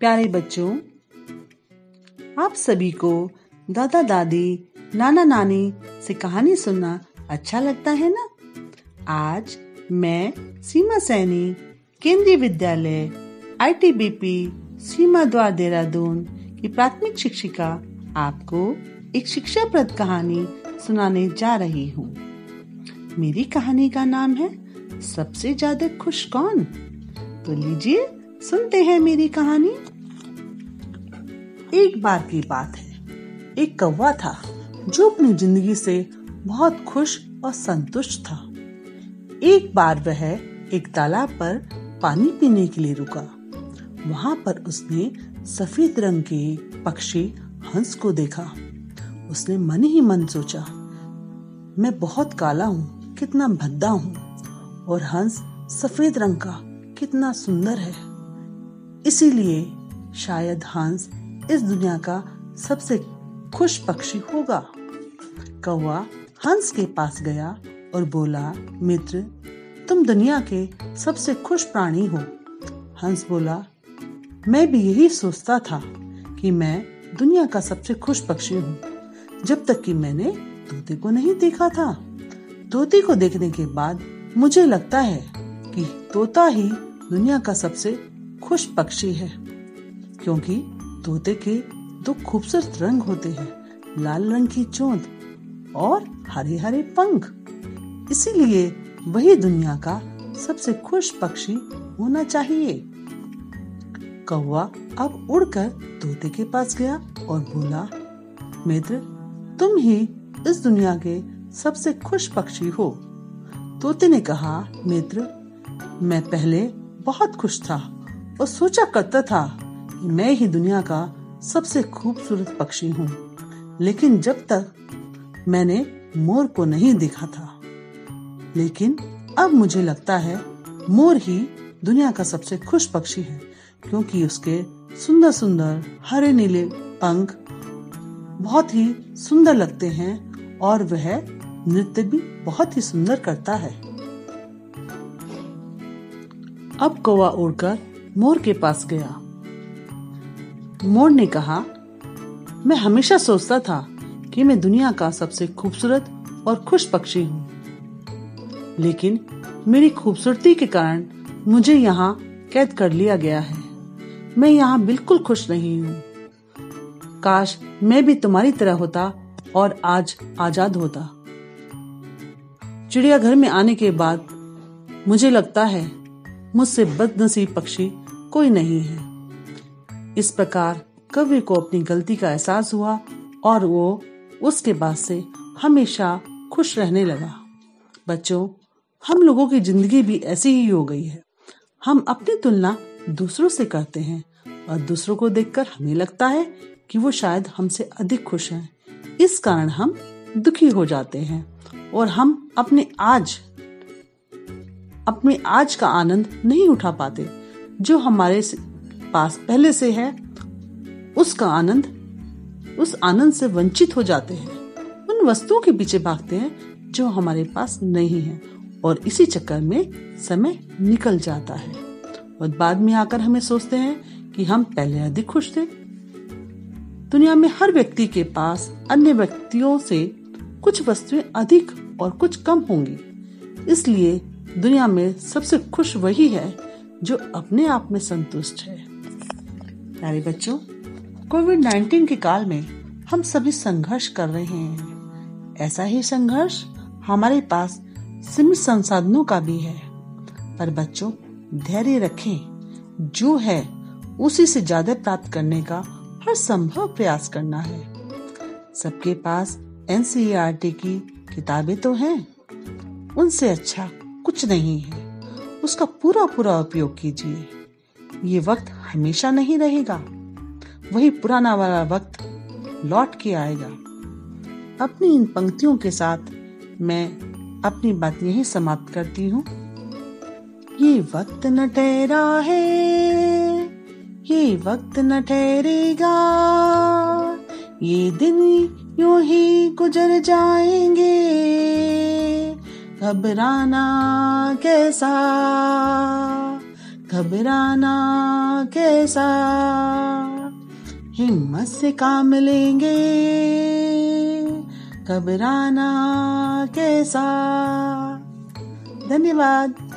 प्यारे बच्चों, आप सभी को दादा दादी, नाना नानी से कहानी सुनना अच्छा लगता है ना? आज मैं सीमा सैनी, केंद्रीय विद्यालय आईटीबीपी सीमा द्वार देहरादून की प्राथमिक शिक्षिका आपको एक शिक्षाप्रद कहानी सुनाने जा रही हूँ। मेरी कहानी का नाम है, सबसे ज़्यादा खुश कौन? तो लीजिए, सुनते हैं मेरी कहानी। एक बार की बात है। एक कौवा था जो अपनी ज़िंदगी से बहुत खुश और संतुष्ट था। एक बार वह एक तालाब पर पानी पीने के लिए रुका। वहाँ पर उसने सफ़ेद रंग के पक्षी हंस को देखा। उसने मन ही मन सोचा, मैं बहुत काला हूँ, कितना भद्दा हूँ, और हंस सफ़ेद रंग का कितना सुंदर है। इसीलिए शायद हंस इस दुनिया का सबसे खुश पक्षी होगा। कौवा हंस के पास गया और बोला, मित्र, तुम दुनिया के सबसे खुश प्राणी हो। हंस बोला, मैं भी यही सोचता था कि मैं दुनिया का सबसे खुश पक्षी हूँ, जब तक कि मैंने तोते को नहीं देखा था। तोते को देखने के बाद मुझे लगता है कि तोता ही दुनिया का सबसे खुश पक्षी है, क्योंकि तोते के दो खूबसूरत रंग होते हैं, लाल रंग की चोंद और हरे हरे पंख। इसीलिए वही दुनिया का सबसे खुश पक्षी होना चाहिए। कौवा अब उड़कर तोते के पास गया और बोला, मित्र, तुम ही इस दुनिया के सबसे खुश पक्षी हो। तोते ने कहा, मित्र, मैं पहले बहुत खुश था और सोचा करता था मैं ही दुनिया का सबसे खूबसूरत पक्षी हूँ। लेकिन जब तक मैंने मोर को नहीं देखा था, लेकिन अब मुझे लगता है मोर ही दुनिया का सबसे खुश पक्षी है, क्योंकि उसके सुंदर सुंदर हरे नीले पंख बहुत ही सुंदर लगते हैं और वह नृत्य भी बहुत ही सुंदर करता है। अब कौवा उड़कर मोर के पास गया। मोर ने कहा, मैं हमेशा सोचता था कि मैं दुनिया का सबसे खूबसूरत और खुश पक्षी हूँ। लेकिन मेरी खूबसूरती के कारण मुझे यहाँ कैद कर लिया गया है। मैं यहाँ बिल्कुल खुश नहीं हूँ। काश मैं भी तुम्हारी तरह होता और आज आज़ाद होता। चिड़ियाघर में आने के बाद मुझे लगता है, मुझसे बदनसीब पक्षी कोई नहीं है। इस प्रकार कवि को अपनी गलती का एहसास हुआ और वो उसके बाद से हमेशा खुश रहने लगा। बच्चों, हम लोगों की ज़िंदगी भी ऐसी ही हो गई है। हम अपनी तुलना दूसरों से करते हैं और दूसरों को देखकर हमें लगता है कि वो शायद हमसे अधिक खुश हैं। इस कारण हम दुखी हो जाते हैं और हम अपने आज अपने आज का आनंद नहीं उठा पाते, जो हमारे पास पहले से है, उसका आनंद, उस आनंद से वंचित हो जाते हैं। उन वस्तुओं के पीछे भागते हैं जो हमारे पास नहीं है और इसी चक्कर में समय निकल जाता है। और बाद में आकर हमें सोचते हैं कि हम पहले अधिक खुश थे। दुनिया में हर व्यक्ति के पास अन्य व्यक्तियों से कुछ वस्तुएँ अधिक और कुछ कम होंगी। इसलिए दुनिया में सबसे खुश वही है जो अपने आप में संतुष्ट है। प्यारे बच्चों कोविड 19 के काल में हम सभी संघर्ष कर रहे हैं। ऐसा ही संघर्ष हमारे पास सीमित संसाधनों का भी है। पर बच्चों, धैर्य रखें। जो है, उसी से ज़्यादा प्राप्त करने का हर संभव प्रयास करना है। सबके पास एनसीईआरटी की किताबें तो हैं। उनसे अच्छा कुछ नहीं है। उसका पूरा पूरा उपयोग कीजिए। ये वक्त हमेशा नहीं रहेगा। वही पुराना वाला वक्त लौट के आएगा। अपनी इन पंक्तियों के साथ मैं अपनी बात यही समाप्त करती हूँ। ये वक्त न ठहरा है ये वक्त न ठहरेगा। ये दिन यूँ ही गुजर जाएँगे। घबराना कैसा? घबराना कैसा? हिम्मत से काम लेंगे। घबराना कैसा? धन्यवाद।